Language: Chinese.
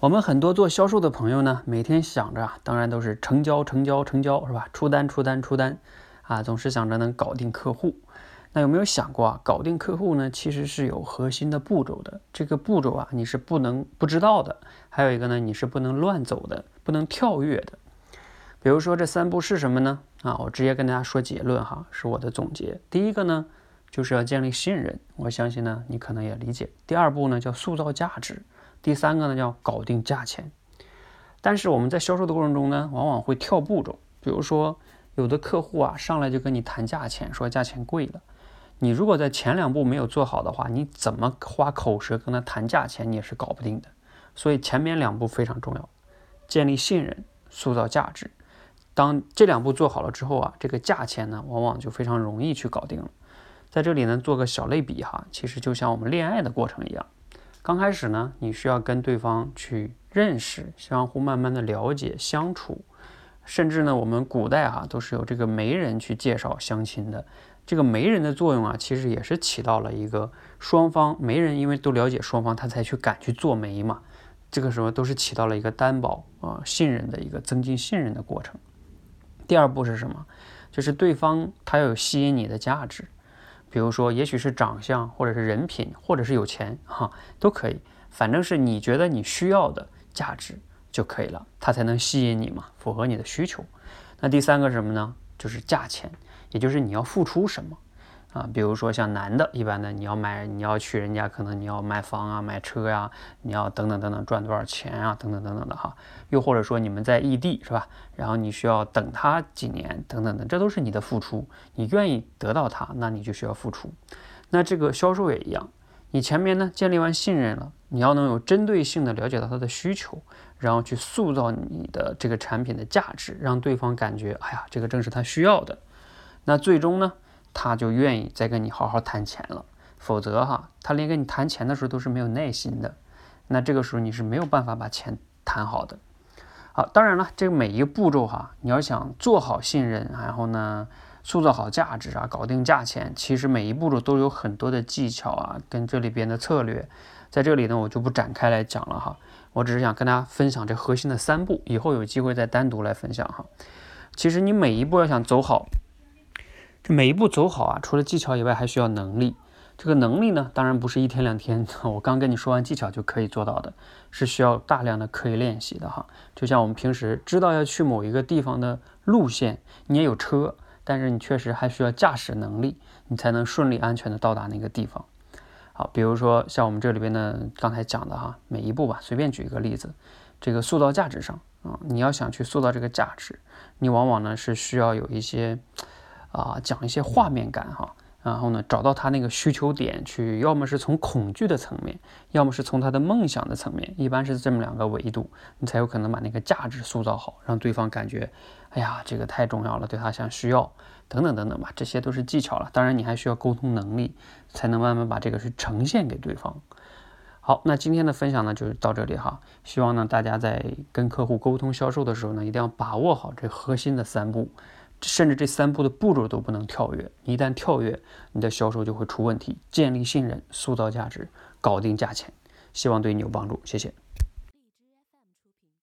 我们很多做销售的朋友呢，每天想着啊，当然都是成交、成交、成交，是吧？出单、出单、出单，啊，总是想着能搞定客户。那有没有想过啊，搞定客户呢，其实是有核心的步骤的。这个步骤啊，你是不能不知道的。还有一个呢，你是不能乱走的，不能跳跃的。比如说这三步是什么呢？啊，我直接跟大家说结论哈，是我的总结。第一个呢，就是要建立信任，我相信呢，你可能也理解。第二步呢，叫塑造价值。第三个呢叫搞定价钱，但是我们在销售的过程中呢，往往会跳步骤。比如说，有的客户啊上来就跟你谈价钱，说价钱贵了。你如果在前两步没有做好的话，你怎么花口舌跟他谈价钱，你也是搞不定的。所以前面两步非常重要，建立信任，塑造价值。当这两步做好了之后啊，这个价钱呢，往往就非常容易去搞定了。在这里呢，做个小类比哈，其实就像我们恋爱的过程一样。刚开始呢，你需要跟对方去认识，相互慢慢的了解相处，甚至呢，我们古代哈都是有这个媒人去介绍相亲的。这个媒人的作用啊，其实也是起到了一个双方媒人因为都了解双方，他才去敢去做媒嘛。这个时候都是起到了一个担保啊信任的一个增进信任的过程。第二步是什么？就是对方他要有吸引你的价值。比如说，也许是长相，或者是人品，或者是有钱，哈，都可以。反正是你觉得你需要的价值就可以了，它才能吸引你嘛，符合你的需求。那第三个是什么呢？就是价钱，也就是你要付出什么。啊，比如说像男的，一般的你要买，你要去人家，可能你要买房啊、买车呀，你要等等等等赚多少钱啊，等等等等的哈。又或者说你们在异地是吧？然后你需要等他几年，等等等，这都是你的付出。你愿意得到他，那你就需要付出。那这个销售也一样，你前面呢建立完信任了，你要能有针对性的了解到他的需求，然后去塑造你的这个产品的价值，让对方感觉，哎呀，这个正是他需要的。那最终呢？他就愿意再跟你好好谈钱了，否则哈，他连跟你谈钱的时候都是没有耐心的，那这个时候你是没有办法把钱谈好的。好，当然了，这个每一个步骤哈，你要想做好信任，然后呢，塑造好价值啊，搞定价钱，其实每一步骤都有很多的技巧啊，跟这里边的策略，在这里呢，我就不展开来讲了哈，我只是想跟大家分享这核心的三步，以后有机会再单独来分享哈。其实你每一步要想走好。这每一步走好啊，除了技巧以外，还需要能力。这个能力呢，当然不是一天两天，我刚跟你说完技巧就可以做到的，是需要大量的刻意练习的哈。就像我们平时知道要去某一个地方的路线，你也有车，但是你确实还需要驾驶能力，你才能顺利安全的到达那个地方。好，比如说像我们这里边的刚才讲的哈，每一步吧，随便举一个例子，这个塑造价值上啊，你要想去塑造这个价值，你往往呢是需要有一些。啊，讲一些画面感哈，然后呢，找到他那个需求点去，要么是从恐惧的层面，要么是从他的梦想的层面，一般是这么两个维度，你才有可能把那个价值塑造好，让对方感觉，哎呀，这个太重要了，对他像需要，等等等等吧，这些都是技巧了。当然，你还需要沟通能力，才能慢慢把这个去呈现给对方。好，那今天的分享呢，就是到这里哈。希望呢，大家在跟客户沟通销售的时候呢，一定要把握好这核心的三步。甚至这三步的步骤都不能跳跃，一旦跳跃，你的销售就会出问题。建立信任，塑造价值，搞定价钱，希望对你有帮助。谢谢。